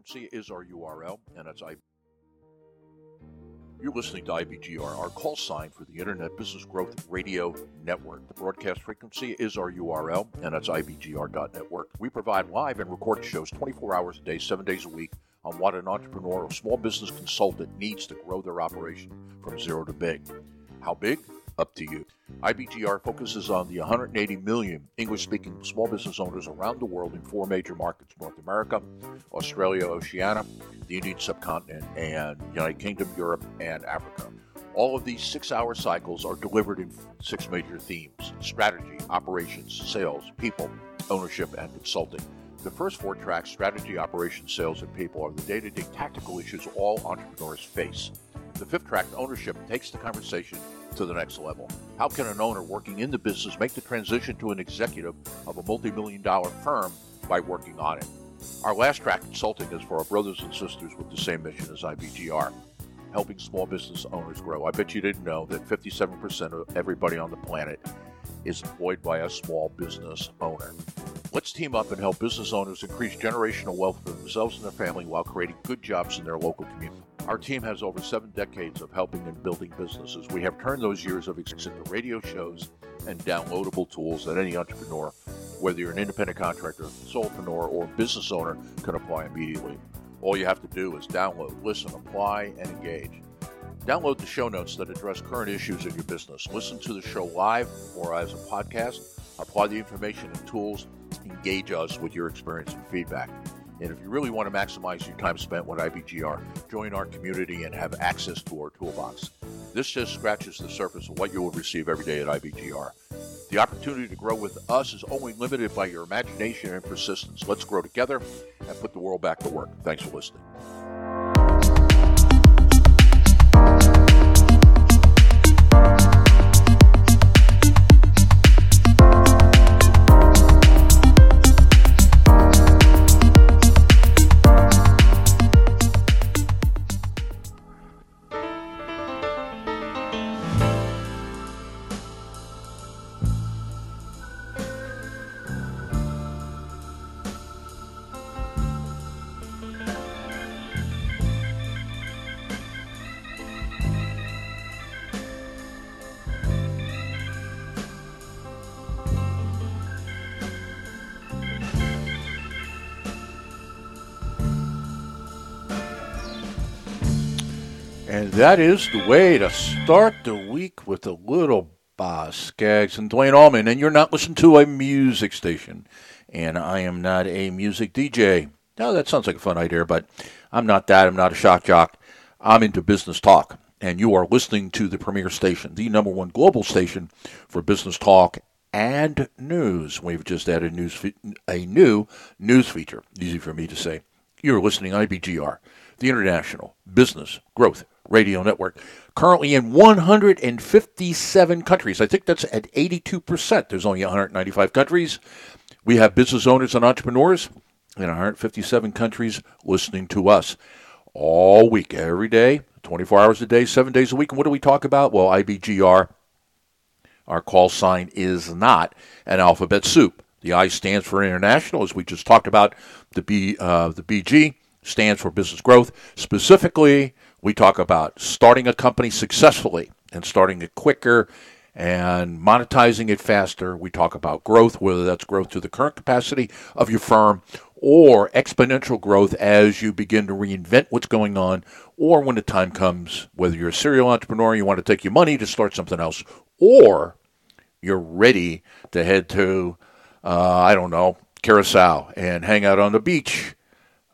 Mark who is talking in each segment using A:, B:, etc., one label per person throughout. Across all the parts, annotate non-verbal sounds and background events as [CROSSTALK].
A: frequency is our URL, and it's I. You're listening to IBGR, our call sign for the Internet Business Growth Radio Network. The broadcast frequency is our URL, and that's IBGR.network. We provide live and recorded shows 24 hours a day, 7 days a week on what an entrepreneur or small business consultant needs to grow their operation from zero to big. How big? Up to you. IBGR focuses on the 180 million English speaking small business owners around the world in four major markets North America, Australia, Oceania, the Indian subcontinent, and United Kingdom, Europe, and Africa. All of these six hour cycles are delivered in six major themes strategy, operations, sales, people, ownership, and consulting. The first four tracks strategy, operations, sales, and people are the day to day tactical issues all entrepreneurs face. The fifth track, ownership, takes the conversation to the next level. How can an owner working in the business make the transition to an executive of a multi million dollar firm by working on it? Our last track, consulting, is for our brothers and sisters with the same mission as IBGR helping small business owners grow. I bet you didn't know that 57% of everybody on the planet is employed by a small business owner. Let's team up and help business owners increase generational wealth for themselves and their family while creating good jobs in their local community. Our team has over seven decades of helping and building businesses. We have turned those years of experience into radio shows and downloadable tools that any entrepreneur, whether you're an independent contractor, solopreneur, or business owner, can apply immediately. All you have to do is download, listen, apply, and engage. Download the show notes that address current issues in your business. Listen to the show live or as a podcast. Apply the information and tools. Engage us with your experience and feedback. And if you really want to maximize your time spent with IBGR, join our community and have access to our toolbox. This just scratches the surface of what you will receive every day at IBGR. The opportunity to grow with us is only limited by your imagination and persistence. Let's grow together and put the world back to work. Thanks for listening. And that is the way to start the week with a little Boz Scaggs and Duane Allman. And you're not listening to a music station. And I am not a music DJ. Now, that sounds like a fun idea, but I'm not that. I'm not a shock jock. I'm into business talk. And you are listening to the premier station, the number one global station for business talk and news. We've just added news fe- a new news feature. Easy for me to say. You're listening IBGR, the International Business Growth Radio Network, currently in 157 countries. I think that's at 82%. There's only 195 countries. We have business owners and entrepreneurs in 157 countries listening to us all week, every day, 24 hours a day, seven days a week. And what do we talk about? Well, IBGR, our call sign is not an alphabet soup. The I stands for international, as we just talked about. The B, uh, the BG stands for business growth. Specifically, we talk about starting a company successfully and starting it quicker and monetizing it faster. We talk about growth, whether that's growth to the current capacity of your firm or exponential growth as you begin to reinvent what's going on, or when the time comes, whether you're a serial entrepreneur, you want to take your money to start something else, or you're ready to head to, uh, I don't know, Curacao and hang out on the beach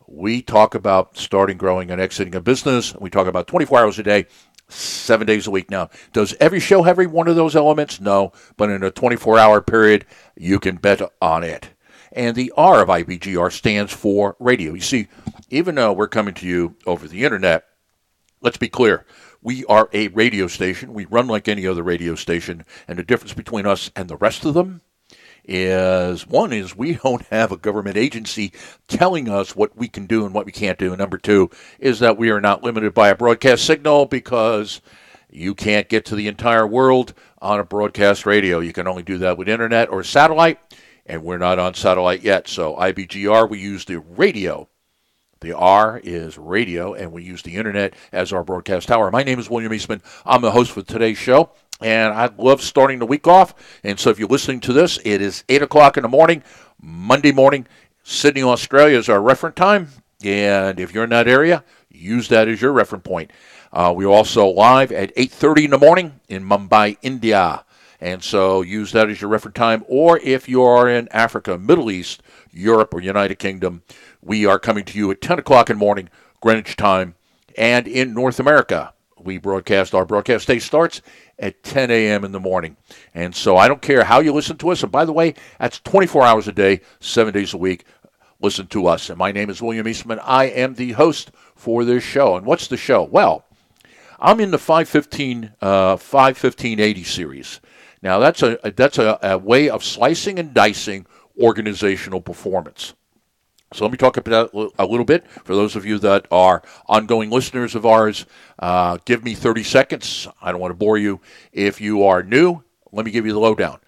A: we talk about starting, growing, and exiting a business. We talk about 24 hours a day, seven days a week. Now, does every show have every one of those elements? No, but in a 24 hour period, you can bet on it. And the R of IBGR stands for radio. You see, even though we're coming to you over the internet, let's be clear. We are a radio station. We run like any other radio station. And the difference between us and the rest of them is one is we don't have a government agency telling us what we can do and what we can't do. And number two is that we are not limited by a broadcast signal because you can't get to the entire world on a broadcast radio. You can only do that with internet or satellite, and we're not on satellite yet. So IBGR, we use the radio The R is radio, and we use the internet as our broadcast tower. My name is William Eastman. I'm the host for today's show, and I love starting the week off. And so if you're listening to this, it is 8 o'clock in the morning, Monday morning. Sydney, Australia is our reference time. And if you're in that area, use that as your reference point. Uh, we're also live at 8.30 in the morning in Mumbai, India. And so use that as your reference time. Or if you are in Africa, Middle East, Europe, or United Kingdom, we are coming to you at 10 o'clock in the morning, Greenwich time. And in North America, we broadcast, our broadcast day starts at 10 a.m. in the morning. And so I don't care how you listen to us. And by the way, that's 24 hours a day, seven days a week. Listen to us. And my name is William Eastman. I am the host for this show. And what's the show? Well, I'm in the 515, uh, 51580 series. Now, that's a, that's a, a way of slicing and dicing organizational performance. So let me talk about that a little bit. For those of you that are ongoing listeners of ours, uh, give me 30 seconds. I don't want to bore you. If you are new, let me give you the lowdown.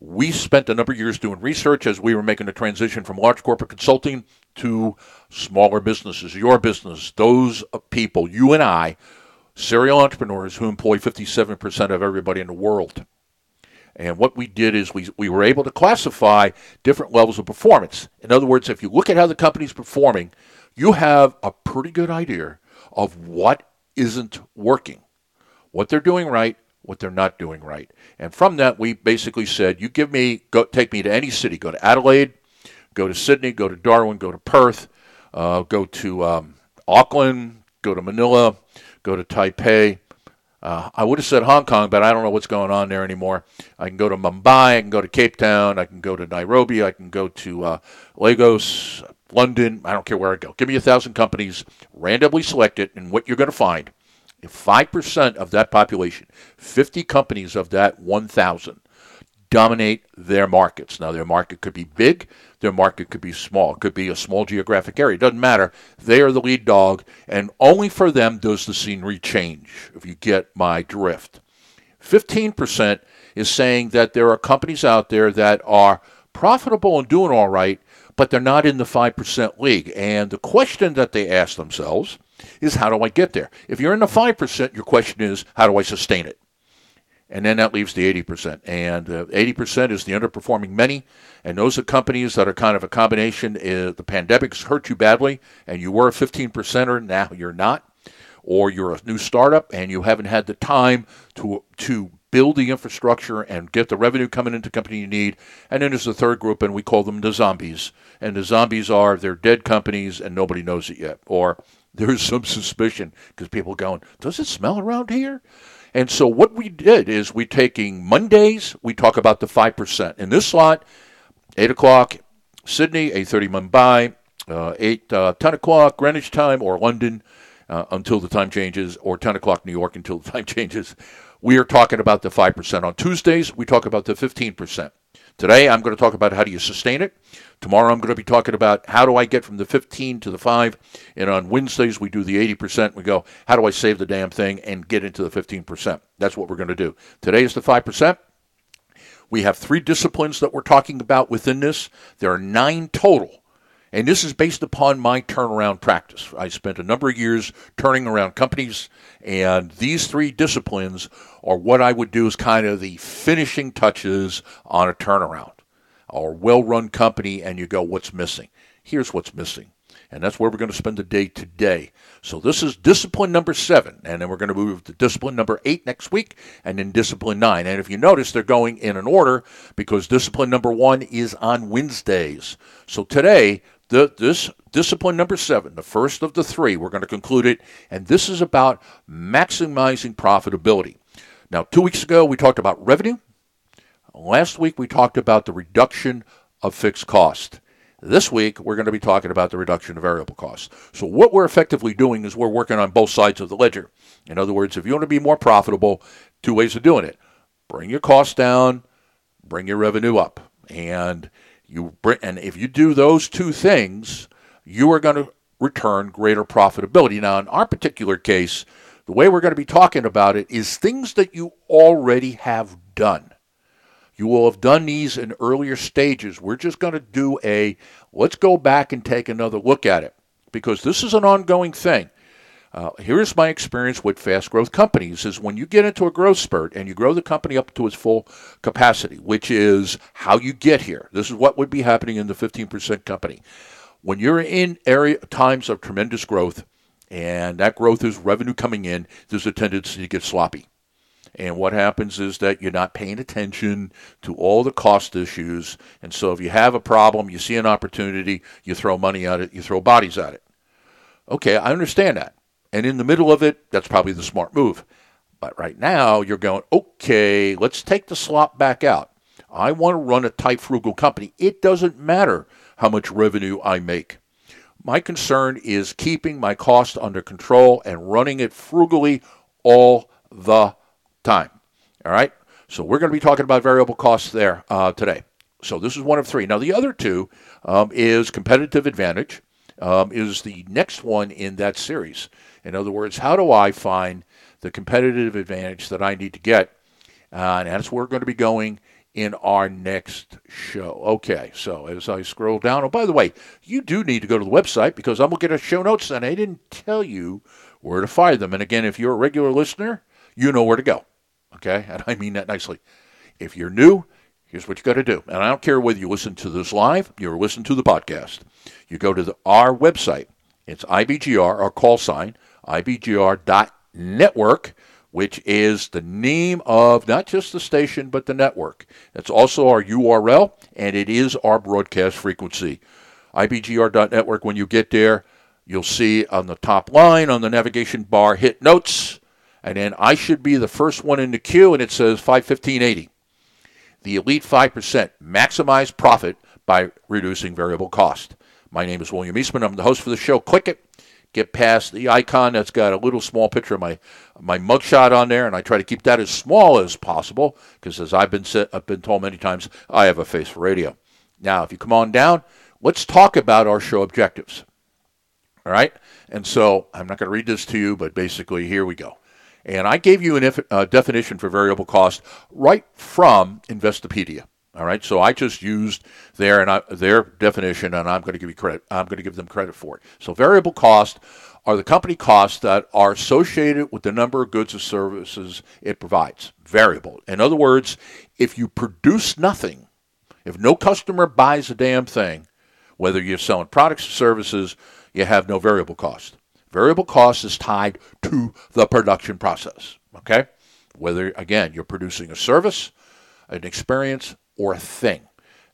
A: We spent a number of years doing research as we were making the transition from large corporate consulting to smaller businesses, your business, those people, you and I, serial entrepreneurs who employ 57% of everybody in the world. And what we did is we, we were able to classify different levels of performance. In other words, if you look at how the company's performing, you have a pretty good idea of what isn't working, what they're doing right, what they're not doing right. And from that, we basically said, you give me, go, take me to any city, go to Adelaide, go to Sydney, go to Darwin, go to Perth, uh, go to um, Auckland, go to Manila, go to Taipei, uh, I would have said Hong Kong, but I don't know what's going on there anymore. I can go to Mumbai, I can go to Cape Town, I can go to Nairobi, I can go to uh, Lagos, London. I don't care where I go. Give me a thousand companies, randomly select it, and what you're going to find, if 5% of that population, 50 companies of that 1,000, dominate their markets. Now, their market could be big, their market could be small, it could be a small geographic area. It doesn't matter. They are the lead dog, and only for them does the scenery change, if you get my drift. 15% is saying that there are companies out there that are profitable and doing all right, but they're not in the 5% league. And the question that they ask themselves is, how do I get there? If you're in the 5%, your question is, how do I sustain it? And then that leaves the 80%. And uh, 80% is the underperforming many, and those are companies that are kind of a combination. Uh, the pandemic's hurt you badly, and you were a 15 percenter, now you're not, or you're a new startup and you haven't had the time to to build the infrastructure and get the revenue coming into company you need. And then there's the third group, and we call them the zombies. And the zombies are they're dead companies and nobody knows it yet, or there's some suspicion because people going, does it smell around here? And so what we did is we taking Mondays, we talk about the 5%. In this slot, 8 o'clock Sydney, 8.30 Mumbai, uh, 8, uh, 10 o'clock Greenwich time or London uh, until the time changes, or 10 o'clock New York [LAUGHS] until the time changes. We are talking about the 5%. On Tuesdays, we talk about the 15%. Today, I'm going to talk about how do you sustain it. Tomorrow I'm going to be talking about how do I get from the 15 to the 5. And on Wednesdays we do the 80%. We go, how do I save the damn thing and get into the 15%? That's what we're going to do. Today is the 5%. We have three disciplines that we're talking about within this. There are nine total. And this is based upon my turnaround practice. I spent a number of years turning around companies, and these three disciplines are what I would do as kind of the finishing touches on a turnaround or well run company and you go, what's missing? Here's what's missing. And that's where we're going to spend the day today. So this is discipline number seven. And then we're going to move to discipline number eight next week and then discipline nine. And if you notice, they're going in an order because discipline number one is on Wednesdays. So today, the, this discipline number seven, the first of the three, we're going to conclude it. And this is about maximizing profitability. Now, two weeks ago, we talked about revenue. Last week we talked about the reduction of fixed cost. This week we're going to be talking about the reduction of variable costs. So what we're effectively doing is we're working on both sides of the ledger. In other words, if you want to be more profitable, two ways of doing it. Bring your costs down, bring your revenue up. And you bring, and if you do those two things, you are going to return greater profitability. Now, in our particular case, the way we're going to be talking about it is things that you already have done. You will have done these in earlier stages. We're just going to do a let's go back and take another look at it because this is an ongoing thing. Uh, here's my experience with fast growth companies is when you get into a growth spurt and you grow the company up to its full capacity, which is how you get here. This is what would be happening in the 15% company. When you're in area times of tremendous growth and that growth is revenue coming in, there's a tendency to get sloppy. And what happens is that you're not paying attention to all the cost issues. And so if you have a problem, you see an opportunity, you throw money at it, you throw bodies at it. Okay, I understand that. And in the middle of it, that's probably the smart move. But right now, you're going, okay, let's take the slop back out. I want to run a tight, frugal company. It doesn't matter how much revenue I make. My concern is keeping my cost under control and running it frugally all the time. All right? So we're going to be talking about variable costs there uh, today. So this is one of three. Now, the other two um, is competitive advantage, um, is the next one in that series. In other words, how do I find the competitive advantage that I need to get? Uh, and that's where we're going to be going in our next show. Okay, so as I scroll down, oh, by the way, you do need to go to the website because I'm going to get a show notes and I didn't tell you where to find them. And again, if you're a regular listener, you know where to go. Okay, and I mean that nicely. If you're new, here's what you got to do. And I don't care whether you listen to this live or listen to the podcast. You go to the, our website. It's IBGR, our call sign, ibgr.network, which is the name of not just the station, but the network. It's also our URL, and it is our broadcast frequency. ibgr.network, when you get there, you'll see on the top line on the navigation bar, hit notes, and then I should be the first one in the queue, and it says 51580. The Elite 5% maximize profit by reducing variable cost. My name is William Eastman. I'm the host for the show. Click it get past the icon that's got a little small picture of my my mugshot on there, and I try to keep that as small as possible because, as I've been I've been told many times, I have a face for radio. Now, if you come on down, let's talk about our show objectives. All right, and so I'm not going to read this to you, but basically, here we go. And I gave you a uh, definition for variable cost right from Investopedia. All right, so I just used their and I, their definition, and I'm going to give you credit. I'm going to give them credit for it. So variable cost are the company costs that are associated with the number of goods or services it provides. Variable. In other words, if you produce nothing, if no customer buys a damn thing, whether you're selling products or services, you have no variable cost. Variable cost is tied to the production process. Okay, whether again you're producing a service, an experience, or a thing.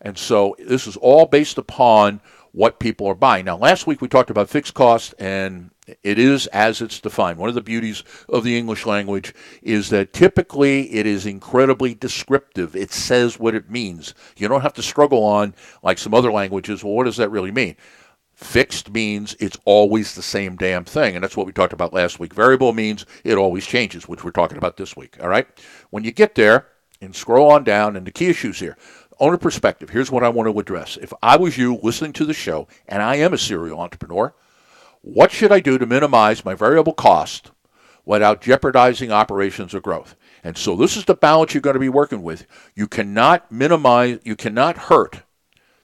A: And so this is all based upon what people are buying. Now, last week we talked about fixed cost, and it is as it's defined. One of the beauties of the English language is that typically it is incredibly descriptive. It says what it means. You don't have to struggle on, like some other languages, well, what does that really mean? Fixed means it's always the same damn thing, and that's what we talked about last week. Variable means it always changes, which we're talking about this week. All right? When you get there, and scroll on down. And the key issues here owner perspective. Here's what I want to address. If I was you listening to the show, and I am a serial entrepreneur, what should I do to minimize my variable cost without jeopardizing operations or growth? And so this is the balance you're going to be working with. You cannot minimize, you cannot hurt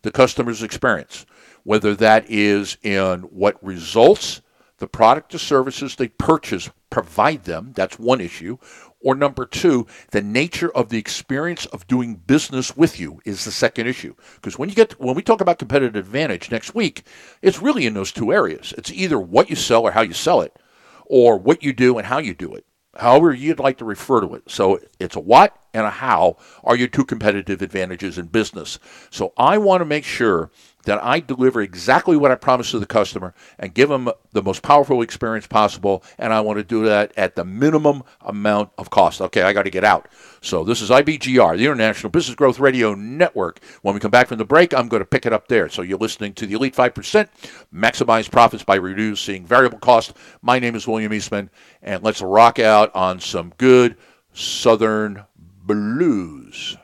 A: the customer's experience, whether that is in what results the product or services they purchase provide them. That's one issue. Or number two, the nature of the experience of doing business with you is the second issue. Because when you get when we talk about competitive advantage next week, it's really in those two areas. It's either what you sell or how you sell it, or what you do and how you do it. However you'd like to refer to it. So it's a what and a how are your two competitive advantages in business. So I want to make sure that I deliver exactly what I promised to the customer and give them the most powerful experience possible. And I want to do that at the minimum amount of cost. Okay, I got to get out. So this is IBGR, the International Business Growth Radio Network. When we come back from the break, I'm going to pick it up there. So you're listening to the Elite 5%, maximize profits by reducing variable cost. My name is William Eastman, and let's rock out on some good Southern blues.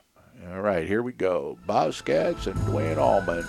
A: All right, here we go. Boz Scaggs and Duane Allman.